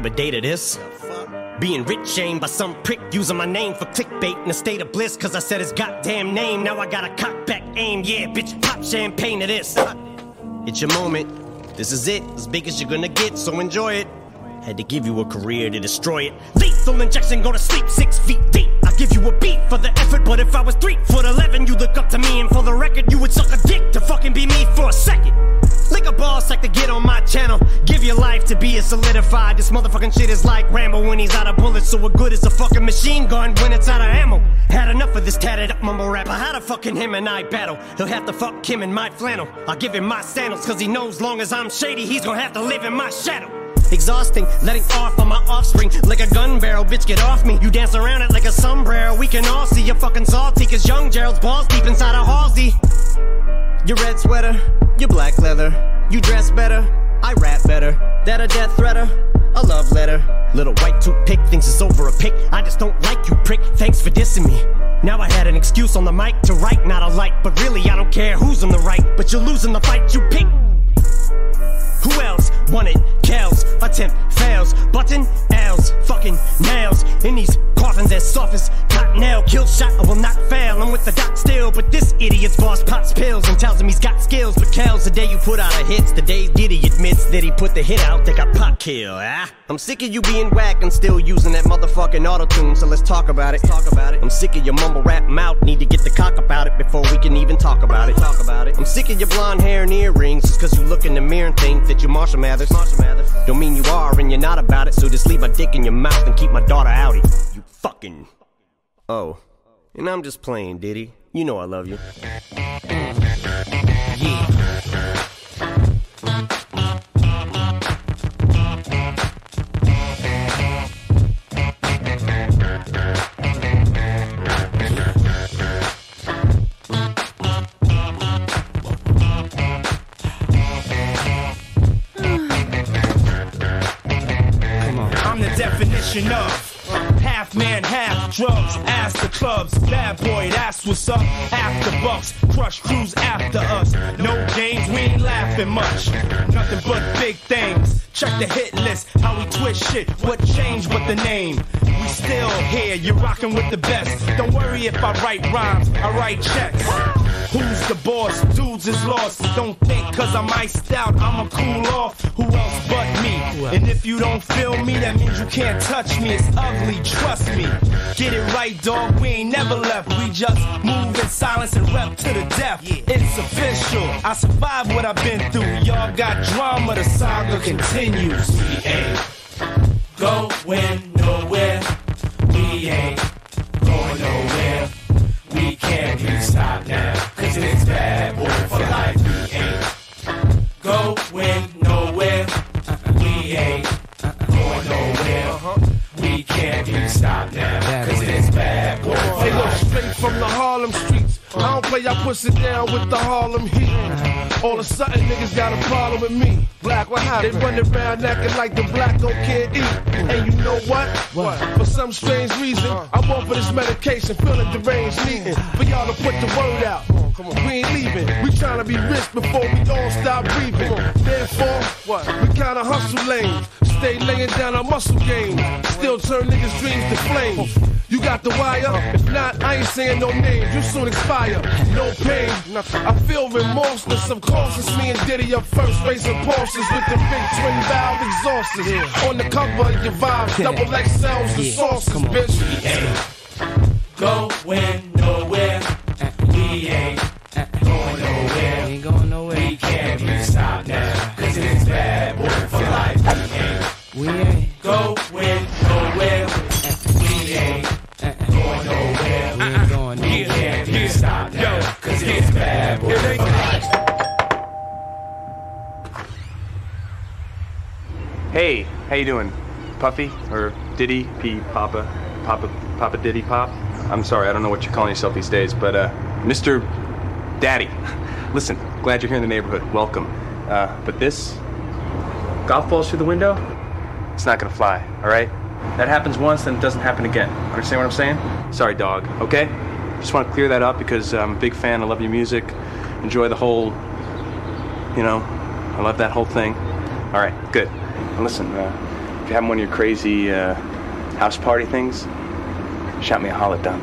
but data this. Being rich shamed by some prick using my name for clickbait in a state of bliss. Cause I said his goddamn name. Now I got a cock back aim. Yeah, bitch, pop champagne to this. It's your moment. This is it. As big as you're gonna get, so enjoy it. Had to give you a career to destroy it. Lethal injection, go to sleep six feet deep. I give you a beat for the effort, but if I was three foot eleven, you look up to me, and for the record, you would suck a dick to fucking be me for a second. Lick a ball sack to get on my channel. Give your life to be a solidified. This motherfucking shit is like Rambo when he's out of bullets. So what good is a fucking machine gun when it's out of ammo? Had enough of this tatted up mumble rapper. How the fucking him and I battle? He'll have to fuck him in my flannel. I'll give him my sandals, cause he knows long as I'm shady, he's gonna have to live in my shadow. Exhausting, letting off on my offspring like a gun barrel. Bitch, get off me. You dance around it like a sombrero. We can all see you're fucking salty, cause young Gerald's balls deep inside a Halsey. Your red sweater, your black leather. You dress better, I rap better. That a death threater, a love letter. Little white toothpick thinks it's over a pick. I just don't like you, prick. Thanks for dissing me. Now I had an excuse on the mic to write, not a light. But really, I don't care who's on the right. But you're losing the fight you pick. Who else want it? Kells, attempt fails. Button L's, fucking nails. In these coffins as soft as cottonelle. Kill shot, I will not fail. I'm with the doc still, but this idiot's boss pops pills and tells him he's got skills. But Kells, the day you put out a hits, the day Diddy admits that he put the hit out, they got pop kill. Ah, I'm sick of you being whack and still using that motherfucking auto tune. So let's talk about it. Talk about it. I'm sick of your mumble rap mouth. Need to get the cock about it before we can even talk about it. Talk about it. I'm sick of your blonde hair and earrings just cause you look in the mirror and think that you're Marshall Mathers. Marshall Mathers. Don't mean you are and you're not about it. So just leave my dick in your mouth and keep my daughter out outie. You fucking. Oh. And I'm just playing, Diddy. You know I love you. Yeah. Clubs, bad boy, that's what's up. After bucks, crush crews after us. No games, we ain't laughing much. Nothing but big things. Check the hit list, how we twist shit. What changed with the name? We still here, you're rocking with the best. Don't worry if I write rhymes, I write checks. Who's the boss? Dudes is lost. Don't think cause I'm iced out, I'ma cool off. Who else but me? And if you don't feel me, that means you can't touch me. It's ugly, trust me. Get it right, dog. We ain't never left. We just move in silence and rep to the death. It's official. I survived what I've been through. Y'all got drama, the saga continues. We ain't going nowhere. We ain't going nowhere. We can't be stopped now. Cause it's bad boy for life. We ain't going nowhere. We ain't going nowhere. We can't be stopped now. Cause it's bad boy for life. straight from the Harlem streets. I don't play, I push it down with the Harlem heat. All of a sudden, niggas got a problem with me. Black, what happened? They run around acting like the black don't can't eat. And you know what? What? For some strange reason, I'm on for this medication, feeling deranged, needing for y'all to put the word out. We ain't leaving. We trying to be rich before we all stop breathing. Therefore, what? We kinda hustle lanes. Stay laying down our muscle game. Still turn niggas' dreams to flames. You got the wire? If not, I ain't saying no names. You soon expire. No pain. I feel remorse. Course, it's me and Diddy up first, racing Porsches with the big twin valve exhausters. On the cover of your vibes, double XLs, the Sources, bitch. Going nowhere. Hey, how you doing? Puffy or Diddy P Papa Papa Papa Diddy Pop? I'm sorry, I don't know what you're calling yourself these days, but uh, Mr. Daddy. Listen, glad you're here in the neighborhood. Welcome. Uh, but this golf balls through the window? It's not gonna fly. All right? That happens once, then it doesn't happen again. Understand what I'm saying? Sorry, dog. Okay? Just want to clear that up because I'm a big fan. I love your music. Enjoy the whole. You know, I love that whole thing. All right, good. And listen, uh, if you're having one of your crazy uh, house party things, shout me a holler down.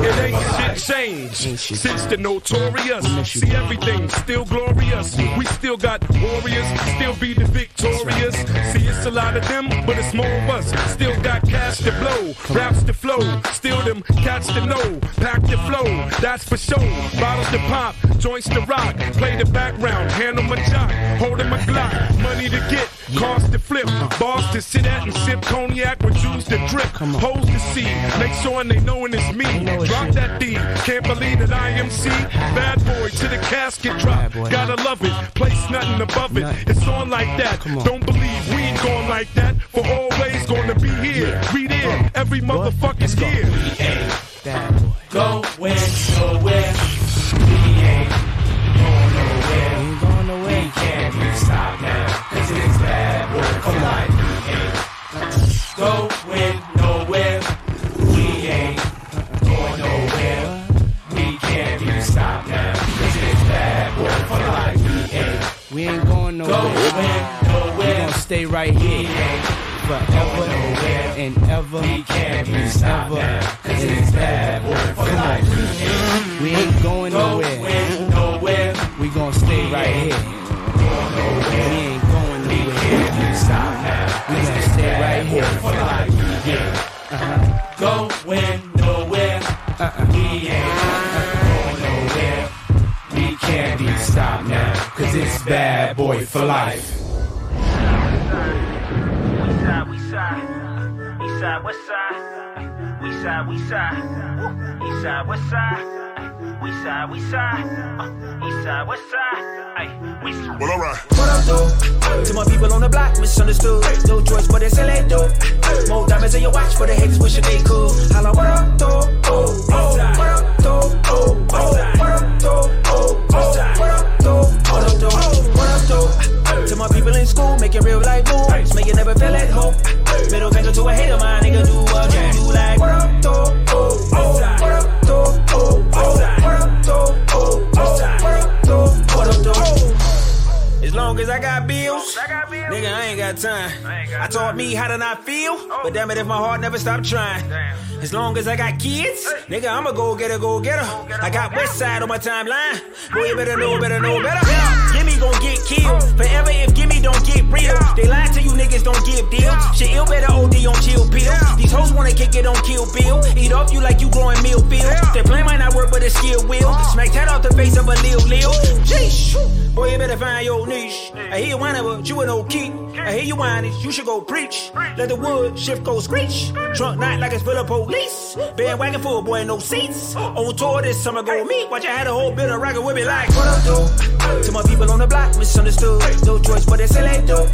It ain't shit changed since the notorious. See everything still glorious. We still got warriors, still be the victorious. See it's a lot of them, but it's more of us. Still got cash to blow, raps to flow, still them cats to know. Pack the flow, that's for sure. Bottles to pop, joints to rock. Play the background, handle my jock, holding my Glock. Money to get, cars to flip, bars to sit at and sip cognac with juice to drip. Hoes to see, make sure they knowing it's me. Drop that D. Can't believe that I am C. Bad boy to the casket drop. Gotta love it. Place nothing above it. It's on like that. Don't believe we ain't going like that. For always gonna be here. Read in every motherfucker's here. We ain't going nowhere. Stay right here forever and ever We can't be and stopped ever. Cause it's bad boy for life. We ain't going nowhere. We gonna stay right here. We ain't going nowhere. We gonna stay right here. for life. Yeah. Going nowhere. We ain't going nowhere. We can't be stopped now. Cause it's bad boy for life. Side, we side. East side, west side. We side, we side. East side, west side. We side, we side. Uh, East side, west side. Well, alright. What up, though? To my people on the block, misunderstood. No never stopped trying. As long as I got kids, nigga, I'ma go get a go get her. I got West Side on my timeline. Boy, you better know, better know, better. Gimme gon' get killed. Oh. Forever if Gimme don't get real. They lie to you niggas, don't give deals. Shit, ill better OD on chill pill. These hoes wanna kick it on kill bill. Eat off you like you growing meal fields. Their plan might not work, but it skill will. Uh. Smack that off the face of a lil lil. Jeez. Boy, you better find your niche. I hear you whining, but you an old key. I hear you whining, you should go preach. Let the wood shift go screech. Trunk night like it's full of police. Bandwagon full, boy, no seats. Uh. On tour this summer, go meet. Watch, I had a whole bit of rocket with me like, what up, though? To my people on the block, misunderstood. No choice, but they say they do.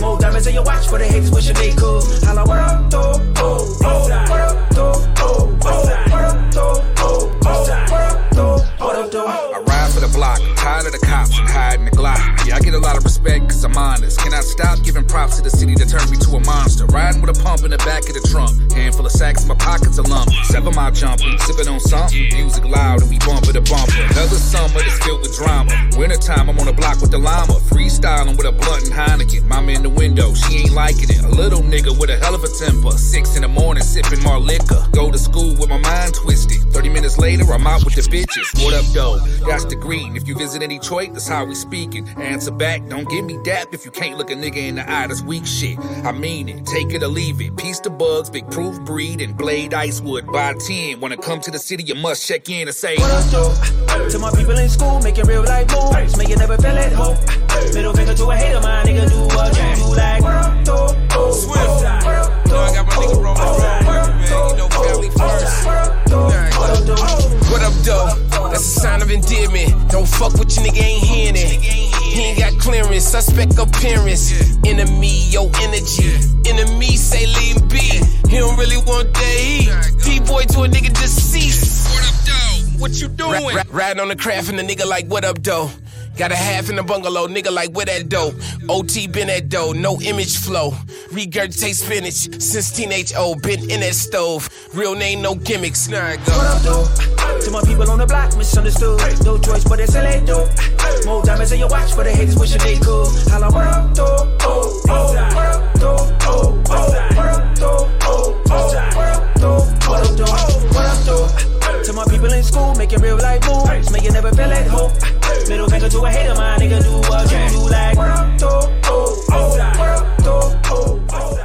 More diamonds in your watch for the haters wishing they could. Holla, what up, though? Oh, oh, what up, though? Oh, oh, what up, though? Oh, oh, what up, though? What up? I ride for the block, tired of the cops and hiding the Glock. Yeah, I get a lot of respect cause I'm honest. Cannot stop giving props to the city that turned me to a monster? Riding with a pump in the back of the trunk. Handful of sacks, in my pockets a lump. Seven mile jumping, sipping on something. Music loud and we bumper to bumper. Another summer that's filled with drama. Wintertime, I'm on the block with the llama. Freestyling with a blunt and Heineken. Mama in the window, she ain't liking it. A little nigga with a hell of a temper. Six in the morning, sipping more liquor. Go to school with my mind twisted. 30 minutes later, I'm out with the bitches. What up, though? That's the green. If you visit in Detroit, that's how we speaking. Answer back, don't give me dap if you can't look a nigga in the eye. That's weak shit. I mean it. Take it or leave it. Piece the Bugz, big proof breed, and blade icewood. By 10, when I come to the city, you must check in and say, What up, though? To my people in school, making real life moves. Make you never feel at home. Middle finger to a hater, my nigga, do what you do like. What up, though? You? That's a sign of endearment. Don't fuck with your nigga, ain't hearing it. He ain't got clearance, suspect appearance. Enemy, yo energy. Enemy say leave him be. He don't really want that heat. D-boy to a nigga deceased. What up, though? What you doing? riding on the craft and the nigga like, what up, though? Got a half in the bungalow, nigga like where that dough. OT been that dough, no image flow. Regurgitate spinach since teenage old, been in that stove. Real name, no gimmicks. Now I go. What? To my people on the block, misunderstood. No choice, but it's LA, though. More diamonds in your watch for the haters wishing they could. Holla, what up, though? Oh, oh, what up, though? Oh, oh, what up, though? Oh, oh, what up, though? What up, though? What up, though? To my people in school, making real life moves, make you never feel like hope. Middle finger to a hater, my nigga, do what you do like. Though? Oh, oh, what up, though? Oh, oh.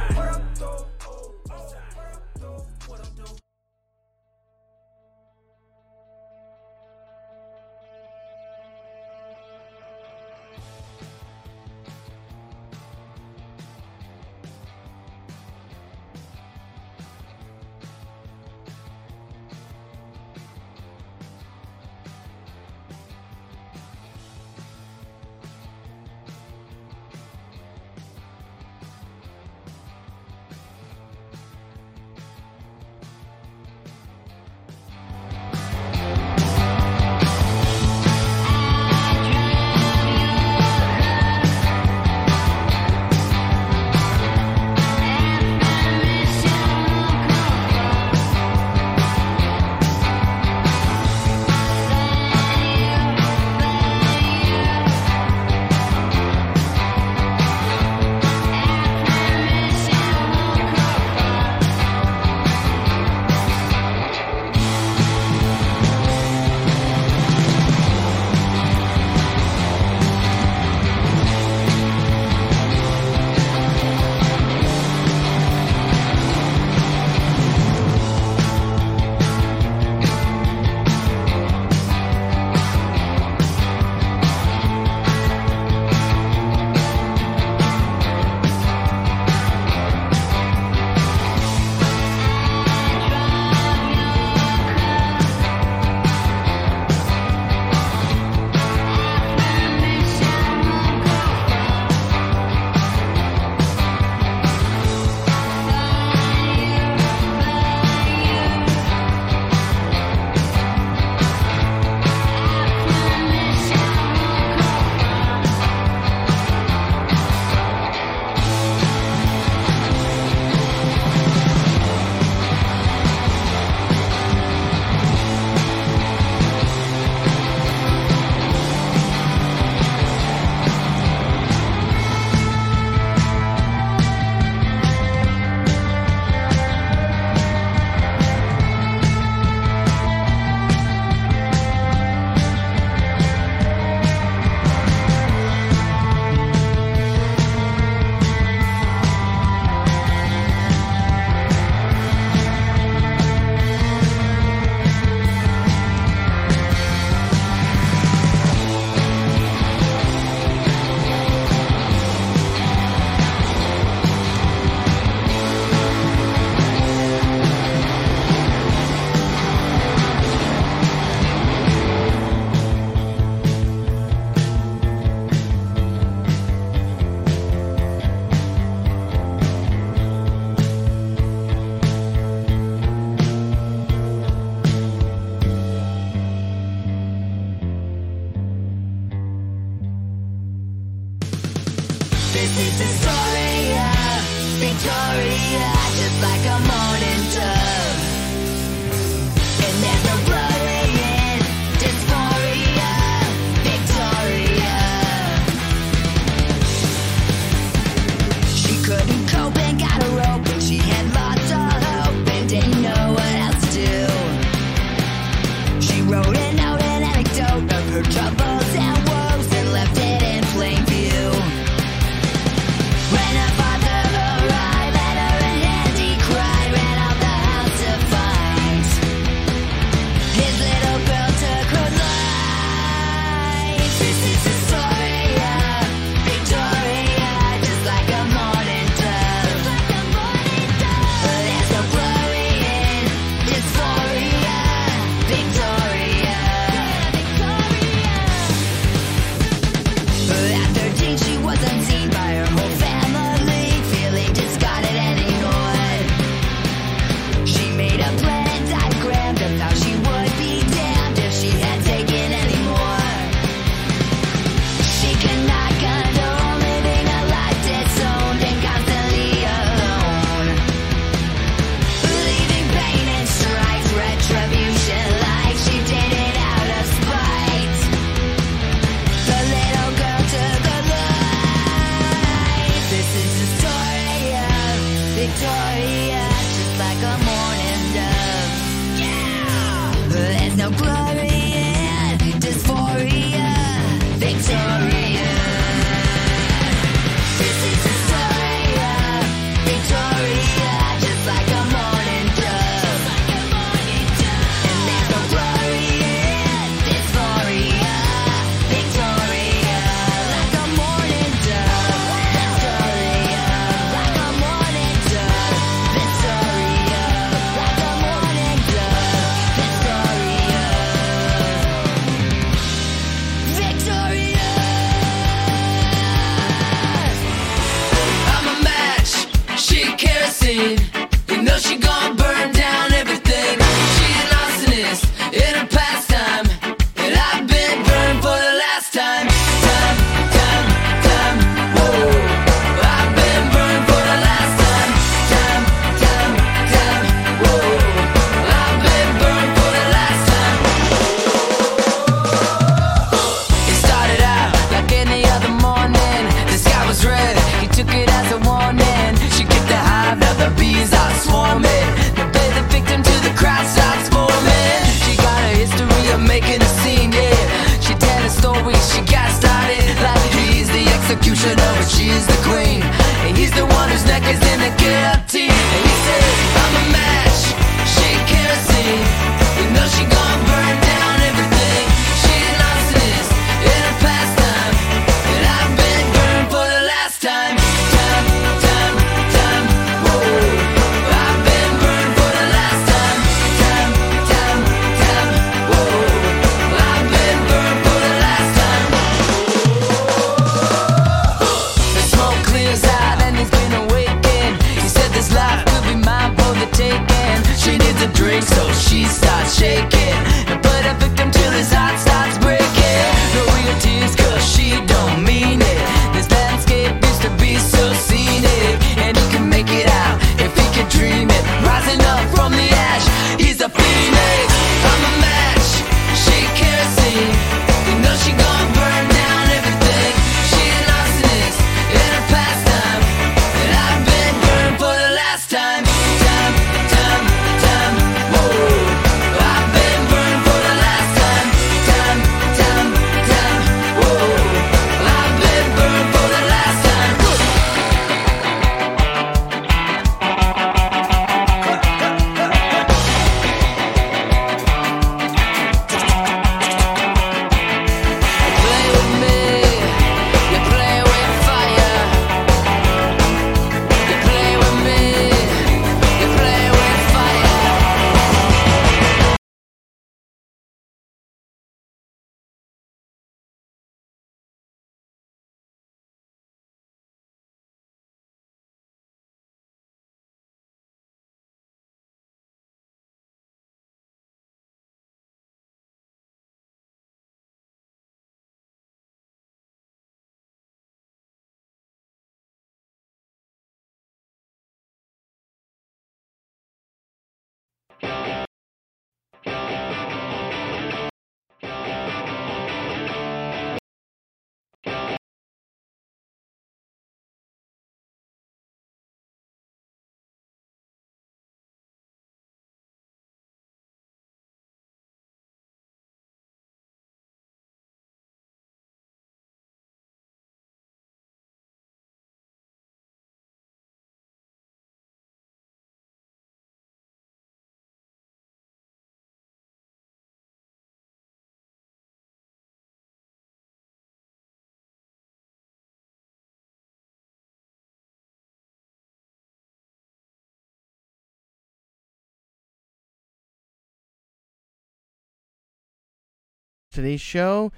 today's show,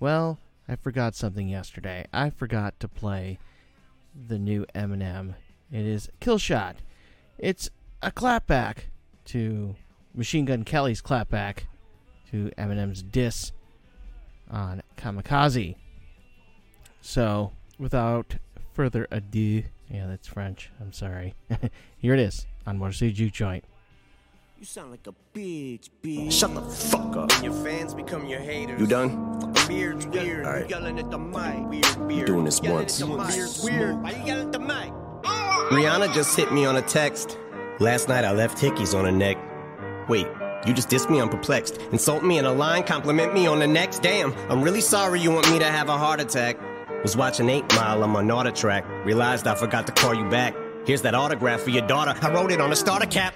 well, I forgot something yesterday. I forgot to play the new Eminem. It is Kill Shot. It's a clapback to Machine Gun Kelly's clapback to Eminem's diss on Kamikaze. So, without further ado, yeah, that's French. I'm sorry. Here it is on Morsu Juke Joint. You sound like a bitch, bitch. Shut the fuck up. Your fans become your haters. You done? Weird. All right. Yelling at the mic. Weird, weird. Doing this once. Weird. Why you yelling at the mic? Rihanna just hit me on a text. Last night I left hickeys on her neck. Wait, you just dissed me, I'm perplexed. Insult me in a line, compliment me on the next. Damn, I'm really sorry you want me to have a heart attack. Was watching 8 Mile on my NordicTrack. Realized I forgot to call you back. Here's that autograph for your daughter. I wrote it on a starter cap.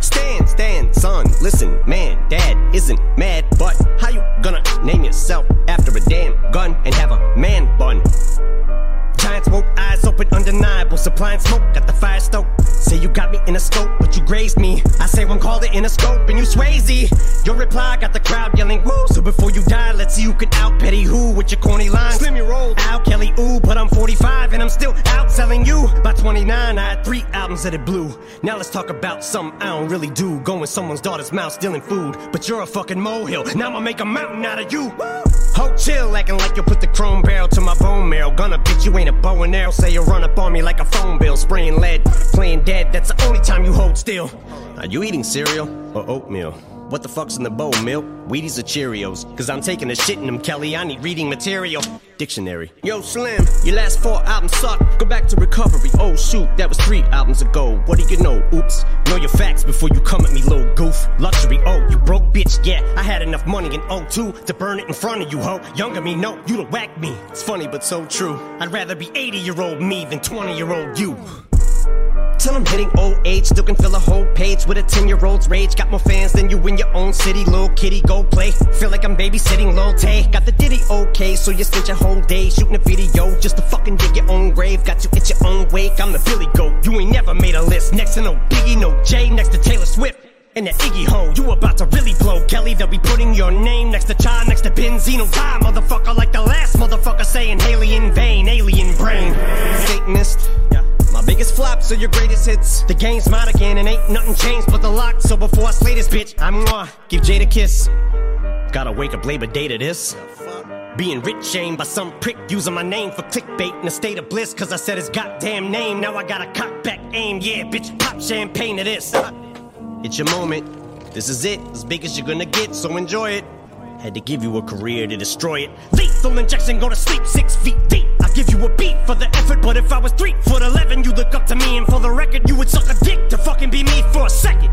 Stand, stand, son, listen, man, dad isn't mad, but how you gonna name yourself after a damn gun and have a man bun? Giants woke eyes open, undeniable. Supplying smoke, got the fire stoked. Say you got me in a scope, but you grazed me. I say one called it in a scope, and you Swayze. Your reply got the crowd yelling woo. So before you die, let's see who can out petty who with your corny lines. Slim your roll, Al Kelly, ooh, but I'm 45 and I'm still outselling you. By 29, I had three albums that it blew. Now let's talk about something I don't really do. Going someone's daughter's mouth, stealing food. But you're a fucking molehill. Now I'ma make a mountain out of you. Ho, chill, acting like you put the chrome barrel to my bone marrow. Gonna bitch, you ain't a bow and arrow. Say you run up on me like a phone bill, spraying lead, playing dead. That's the only time you hold still. Are you eating cereal or oatmeal? What the fuck's in the bowl, milk? Wheaties or Cheerios? Cause I'm taking a shit in them, Kelly. I need reading material. Dictionary. Yo, Slim, your last four albums suck. Go back to recovery. Oh, shoot, that was three albums ago. What do you know? Oops. Know your facts before you come at me, little goof. Luxury, oh, you broke bitch. Yeah, I had enough money in 02 to burn it in front of you, ho. Younger me, no, you'd have whacked me. It's funny, but so true. I'd rather be 80 year old me than 20 year old you. Till I'm hitting old age, still can fill a whole page with a 10 year old's rage. Got more fans than you in your own city, little kitty, go play. Feel like I'm babysitting Lil Tay. Got the Diddy okay, so you spent your whole day shooting a video just to fucking dig your own grave. Got you at your own wake, I'm the Billy Goat. You ain't never made a list. Next to no Biggie, no Jay, next to Taylor Swift. And that Iggy Ho, you about to really blow. Kelly, they'll be putting your name next to Ja, next to Benzino. Die, motherfucker, like the last motherfucker saying Hailie in vain, alien brain. Satanist, yeah. Biggest flops are your greatest hits. The game's mine again, and ain't nothing changed but the lock. So before I slay this bitch, I'm gonna give Jade a kiss. Gotta wake up Labor Day to this. Being rich shamed by some prick using my name for clickbait in a state of bliss. Cause I said his goddamn name. Now I got a cock back aim. Yeah, bitch, pop champagne to this. It's your moment. This is it, as big as you're gonna get, so enjoy it. Had to give you a career to destroy it. Lethal injection, go to sleep six feet deep. Give you a beat for the effort, but if I was three foot eleven, you look up to me, and for the record, you would suck a dick to fucking be me for a second.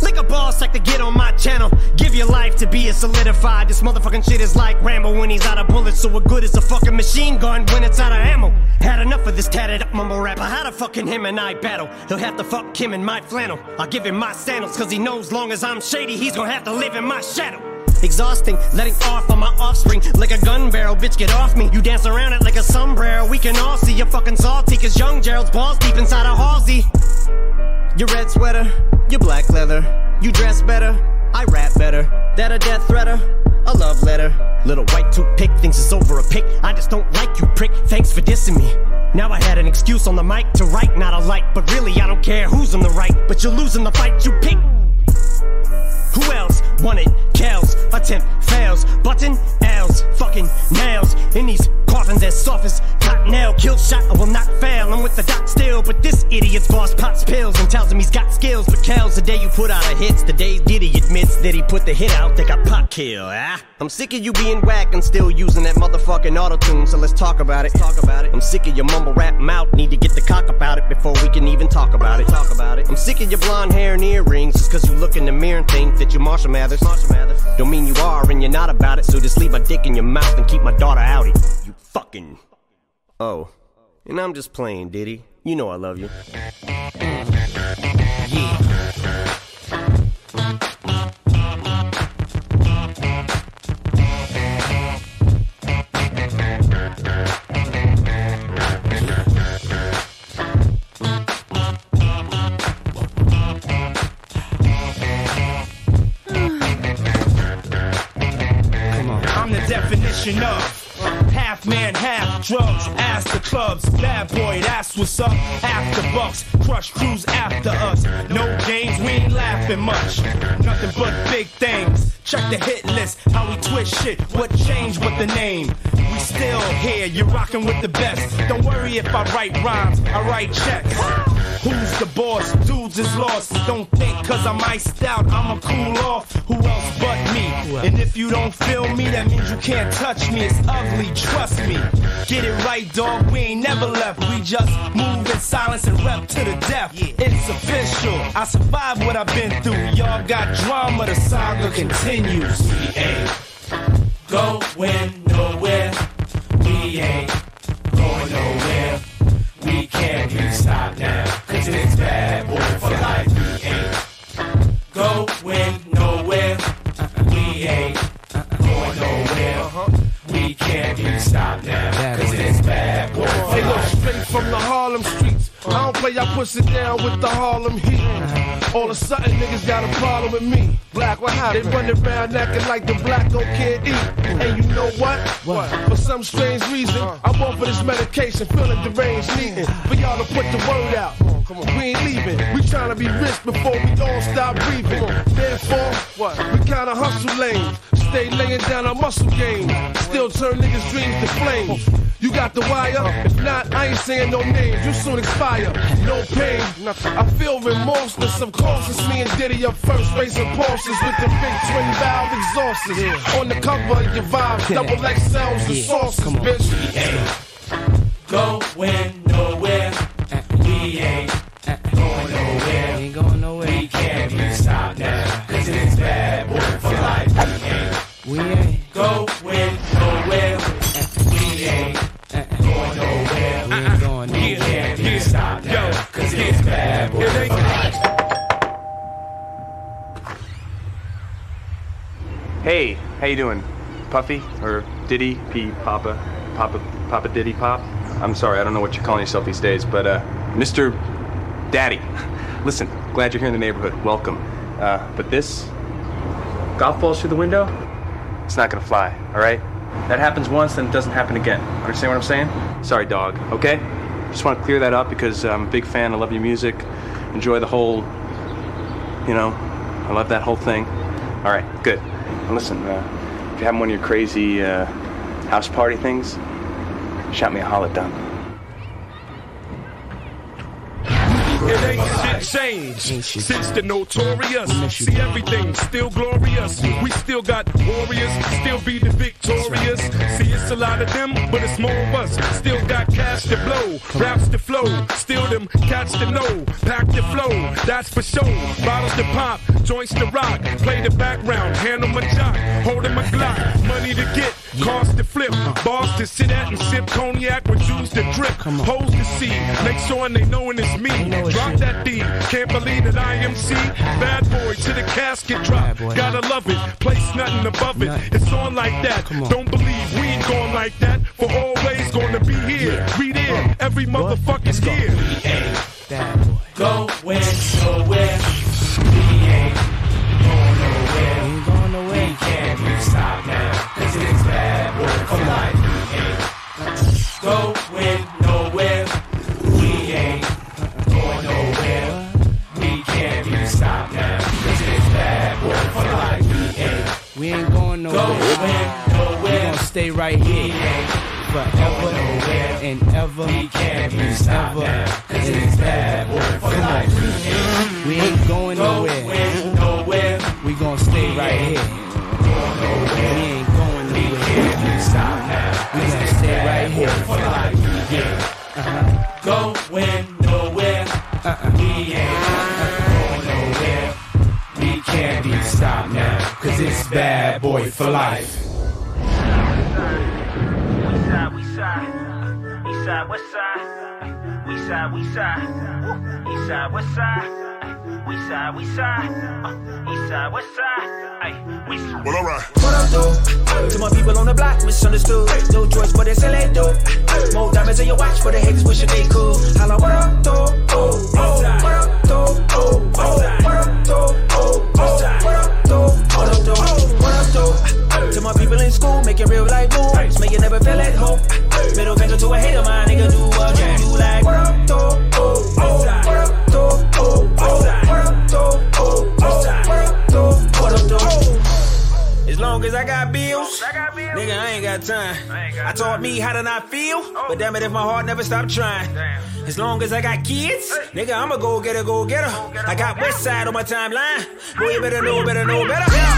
Lick a boss like to get on my channel. Give your life to be a solidified. This motherfucking shit is like Rambo when he's out of bullets. So what good is a fucking machine gun when it's out of ammo? Had enough of this tatted up mumble rapper. How the fucking him and I battle? He'll have to fuck him in my flannel. I'll give him my sandals, cause he knows long as I'm shady, he's gonna have to live in my shadow. Exhausting, letting off on my offspring like a gun barrel. Bitch, get off me. You dance around it like a sombrero. We can all see you're fucking salty, cause young Gerald's balls deep inside a Halsey. Your red sweater, your black leather. You dress better, I rap better. That a death threater, a love letter. Little white toothpick thinks it's over a pick. I just don't like you, prick. Thanks for dissing me. Now I had an excuse on the mic to write, not a light. But really, I don't care who's on the right. But you're losing the fight you pick. Who else wanted Kells? Attempt fails. Button L's. Fucking nails. In these coffins as soft as cottonelle. Kill shot, I will not fail. I'm with the doc still. But this idiot's boss pops pills and tells him he's got skills. But Kells, the day you put out a hits, the day Diddy admits that he put the hit out, they got pop kill. Ah? I'm sick of you being whack and still using that motherfucking auto tune. So let's talk about it. Talk about it. I'm sick of your mumble rap mouth. Need to get the cock about it before we can even talk about it. Talk about it. I'm sick of your blonde hair and earrings. Just cause you look in the mirror and think that you're Marshall Mathers. Marshall Mathers. Don't mean you are and you're not about it. So just leave my dick in your mouth and keep my daughter outie. Fucking. Oh. And I'm just playing, Diddy. You know I love you. I'm man, half drugs. ass the clubs, bad boy, that's what's up. After bucks, crush crews after us. No games, we ain't laughing much. Nothing but big things. Check the hit list, how we twist shit. What changed but the name? We still here, you're rocking with the best. Don't worry if I write rhymes, I write checks. Who's the boss? Dudes is lost. Don't think cause I'm iced out, I'ma cool off. Who else but me? And if you don't feel me, that means you can't touch me. It's ugly, trust me. Get it right, dog. We ain't never left. We just move in silence and rep to the death. It's official. I survived what I've been through. Y'all got drama, the saga continues. We ain't going nowhere. We ain't going nowhere. We can't be stopped now. Cause it's bad boy for life. We ain't going nowhere. We ain't going nowhere. We can't be stopped now. Cause it's bad boy for life. straight from the Harlem streets. I don't play, I push it down with the Harlem heat. All of a sudden, niggas got a problem with me. Black, what happened? They run around acting like the black don't can't eat. And you know what? What? For some strange reason, I'm on for this medication, feeling deranged, needing for y'all to put the word out. We ain't leaving. We trying to be rich before we all stop breathing. Therefore, what? We kinda hustle lanes. Stay laying down our muscle game. Still turn niggas' dreams to flames. You got the wire? If not, I ain't saying no names. You soon expire. No pain. I feel remorseless. Of course, it's me and Diddy up first, racing Porsches with the big twin valve exhausts. On the cover of your vibe, double XLs and Sources, bitch. Going nowhere. We ain't going nowhere. We can't it's bad boy for life. We ain't going nowhere. We ain't going nowhere. We can't it's bad boy for life. Hey, how you doing? Puffy or Diddy P Papa Papa Papa Diddy Pop? I'm sorry, I don't know what you're calling yourself these days, but uh, Mr. Daddy. Listen, glad you're here in the neighborhood. Welcome. Uh, but this golf balls through the window? It's not gonna fly. All right? That happens once, then it doesn't happen again. Understand what I'm saying? Sorry, dog. Okay? Just want to clear that up because I'm a big fan. I love your music. Enjoy the whole you know, I love that whole thing. All right, good. And listen, uh, if you're having one of your crazy uh, house party things, shout me a holla down. It ain't shit changed since the notorious. See everything still glorious. We still got warriors, still be the victorious. See it's a lot of them, but it's more of us. Still got cash to blow, raps to flow, still them catch to know. Pack the flow, that's for sure. Bottles to pop, joints to rock. Play the background, handle my jock, holding my Glock. Money to get, cars to flip, bars to sit at and sip cognac with juice to drip. Hoes to see, make sure they knowing it's me. Drop that D, can't believe that I am C. Bad boy to the casket drop, gotta love it. Place nothing above it, it's on like that. Don't believe we ain't going like that. For always gonna be here, be there, every motherfucker's here. Bad boy. Going nowhere. We ain't Ay, we Well, alright. What up, though? To my people on the block, misunderstood. No choice, but they say they do. More diamonds in your watch, for the haters wishing they could. Holla, what up, though? Oh, oh, what up, though? Oh, oh, what up, To my people in school, making real life moves. May you never feel at home. Middle finger to a hater, my nigga, do what you do like. What up, though? Oh, oh, what up, though? Oh, oh, what up, though? Oh, oh, what up, though? What up, though? As long as I got bills, nigga, I ain't got time. I I taught me how to not feel, but damn it if my heart never stopped trying. As long as I got kids, nigga, I'ma go get a go getter. I got West Side on my timeline. Boy, you better know, better know better.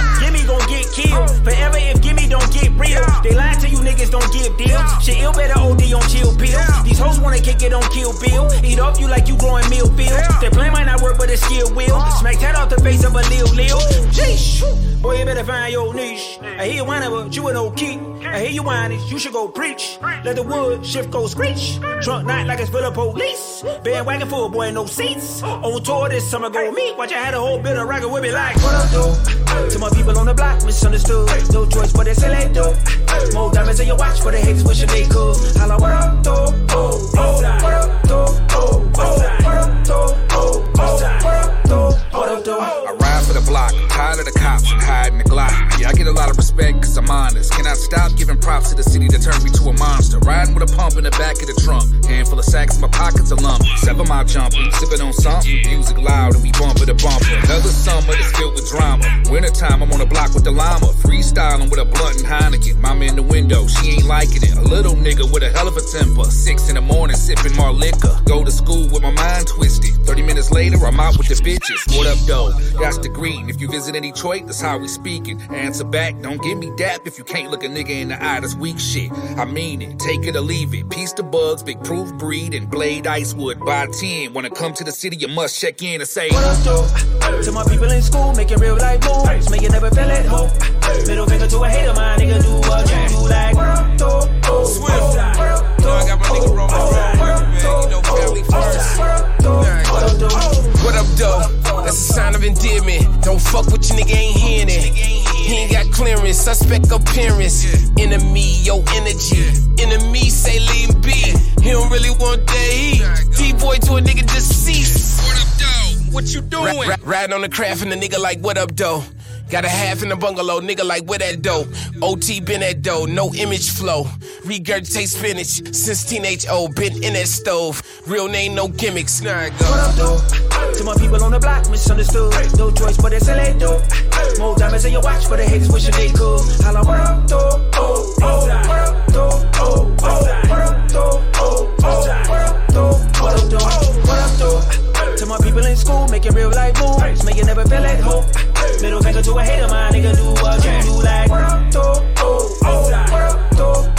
Gon' get killed. Forever if Gimme don't get real. They lie to you niggas, don't give deals. Shit, ill better OD on chill pill. These hoes wanna kick it on kill bill. Eat off you like you growing meal field. Their plan might not work, but it's skill will. Smack that off the face of a Lil Lil. Jeez. Boy, you better find your niche. I hear you whining, but you an old key. I hear you whining, you should go preach. Let the wood shift go screech. Trunk night like it's full of police. Bandwagon full, boy, no seats. On tour this summer, go meet. Watch, I had a whole bit of rocket with me like, what up, though? To my people on the block, misunderstood. No choice, but they say they do. More diamonds in your watch, for the haters wishing they could. Holla, what up, though? Oh, oh? Oh, oh? Oh, oh? I ride for the block, tired of the cops hiding the Glock. Yeah, I get a lot of respect cause I'm honest. Cannot stop giving props to the city that turned me to a monster. Riding with a pump in the back of the trunk. Handful of sacks in my pockets a lump. Seven mile jumping, sipping on something. Music loud and we bumper to bumper. Another summer that's filled with drama. Wintertime, I'm on the block with the llama. Freestyling with a blunt and Heineken. Mama in the window, she ain't liking it. A little nigga with a hell of a temper. Six in the morning, sipping more liquor. Go to school with my mind twisted. 30 minutes later, I'm out with the bitches. What up, though? That's the green. If you visit in Detroit, that's how we speaking. Answer back, don't give me dap if you can't look a nigga in the eye. That's weak shit. I mean it. Take it or leave it. Piece the Bugz, Big Proof breed, and Blade Icewood by 10. Wanna come to the city, you must check in and say, What up, though? To my people in school, making real life moves. Make you never feel at home. Middle finger to a hater, my nigga, do what you do like. What up, though? Oh, Swift. Know I got my nigga rolling around man. You know family first. What up, though? That's a sign of endearment. Don't fuck with your nigga, ain't hearing it. He ain't got clearance, suspect appearance. Enemy, yo energy. Enemy say leave him be. He don't really want that heat. D-boy to a nigga deceased. What up, though? What you doing? riding on the craft and the nigga like, what up, though? Got a half in the bungalow, nigga like where that dough. OT been that dough, no image flow. Regurgitate spinach since teenage old, been in that stove. Real name, no gimmicks. Nah, I go. What up, though? To my people on the block, misunderstood. No choice, but it's LA, though. More diamonds in your watch, for the haters wishing they could. Holla, what up, though? Oh, oh, what up, though? Oh, oh, what up, though? Oh, oh, what up, though? What up, though? What up, though? To my people in school, making real life moves. You never feel at home. Middle finger to a hater, my nigga, do what you do like. Though? Oh, oh? Oh, oh.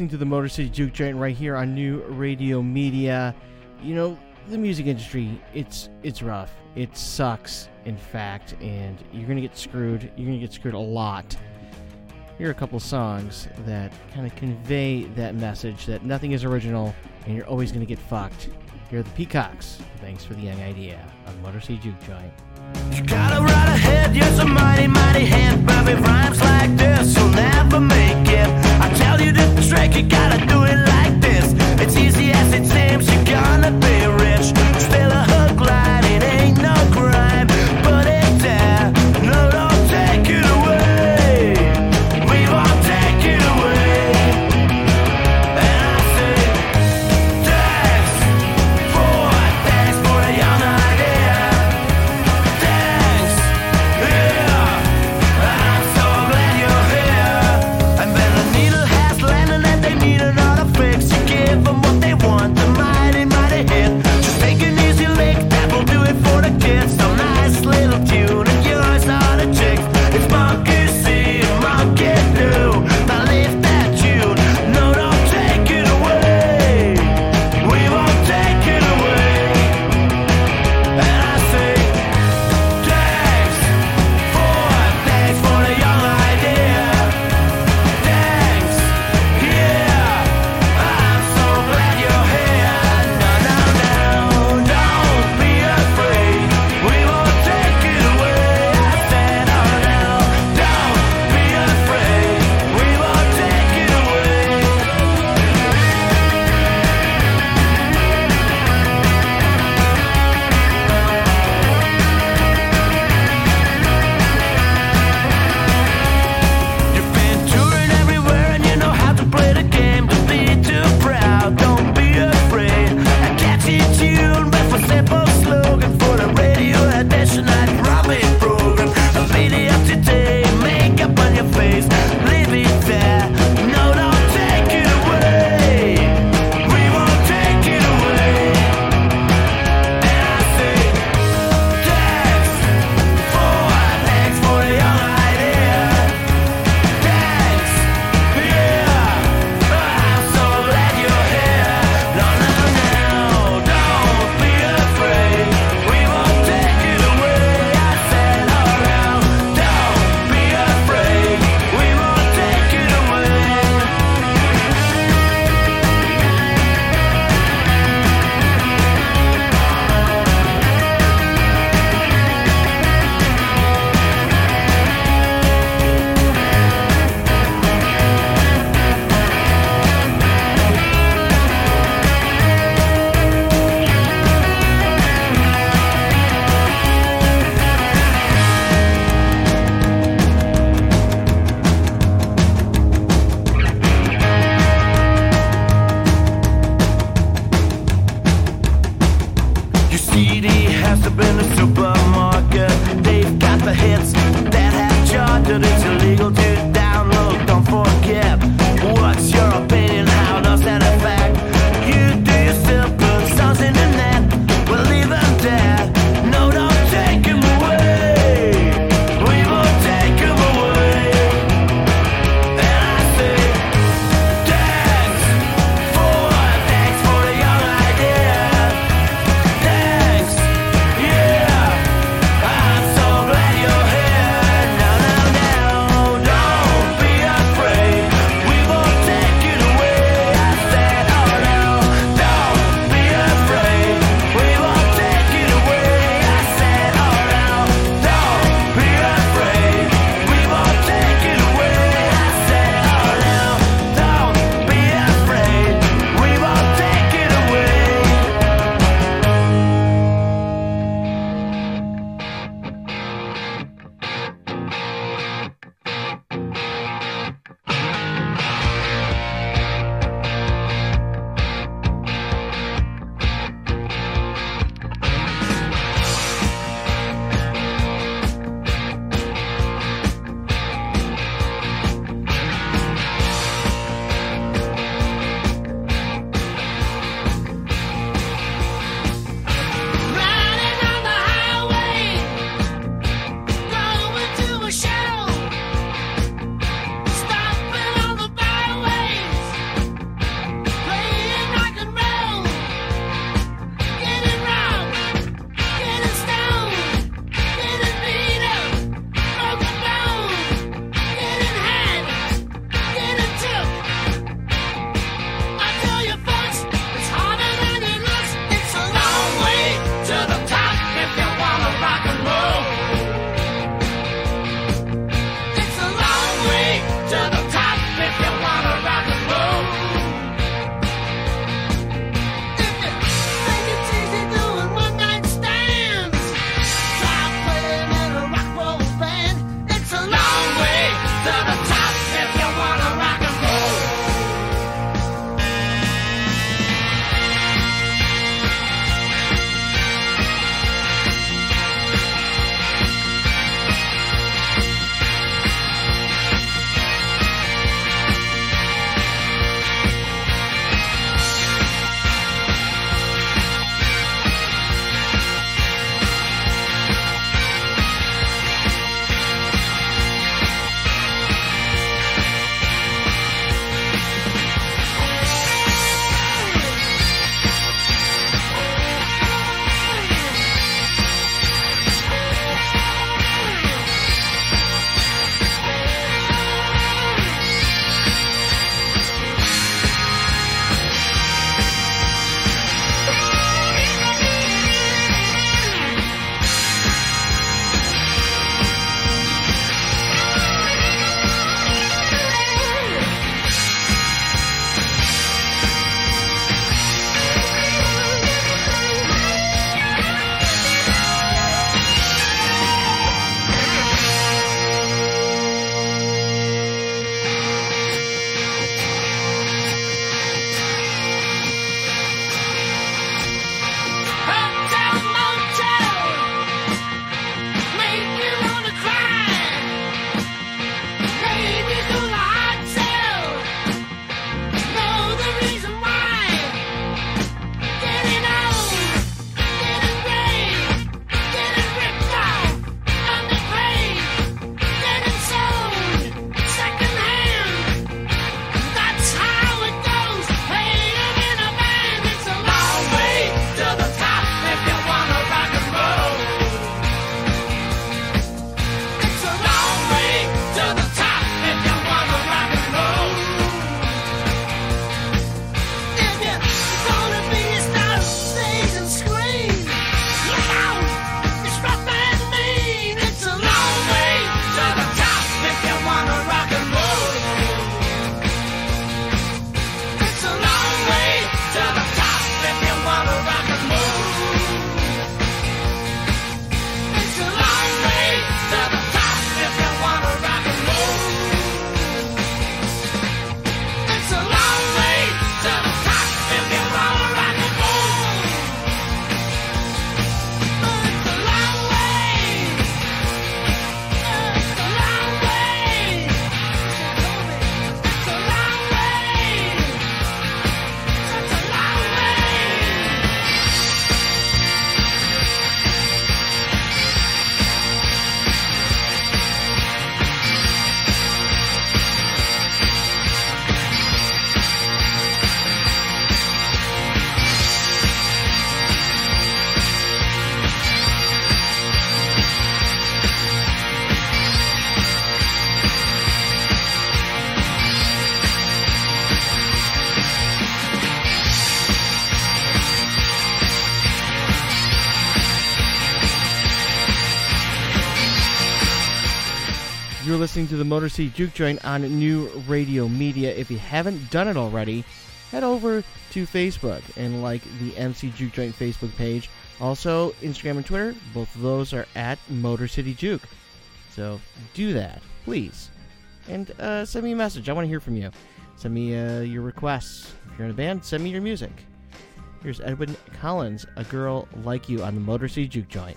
listening to the Motor City Juke Joint right here on New Radio Media. You know, the music industry, it's it's rough. It sucks, in fact, and you're gonna get screwed. You're gonna get screwed a lot. Here are a couple songs that kind of convey that message that nothing is original and you're always gonna get fucked. Here are the Peacocks. Thanks for the young idea on Motor City Juke Joint head, yes, a mighty, mighty hand. Bobby rhymes like this, you'll never make it. I tell you the trick, you gotta do it like this. It's easy as it seems, you're gonna be rich. Spill a hook line, it ain't no crime. You're listening to the Motor City Juke Joint on New Radio Media. If you haven't done it already, head over to Facebook and like the MC Juke Joint Facebook page. Also, Instagram and Twitter, both of those are at Motor City Juke. So do that, please. And uh, send me a message. I want to hear from you. Send me uh, your requests. If you're in a band, send me your music. Here's Edwyn Collins, A Girl Like You on the Motor City Juke Joint.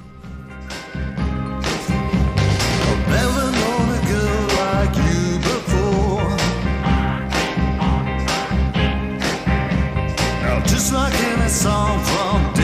Just like in a song from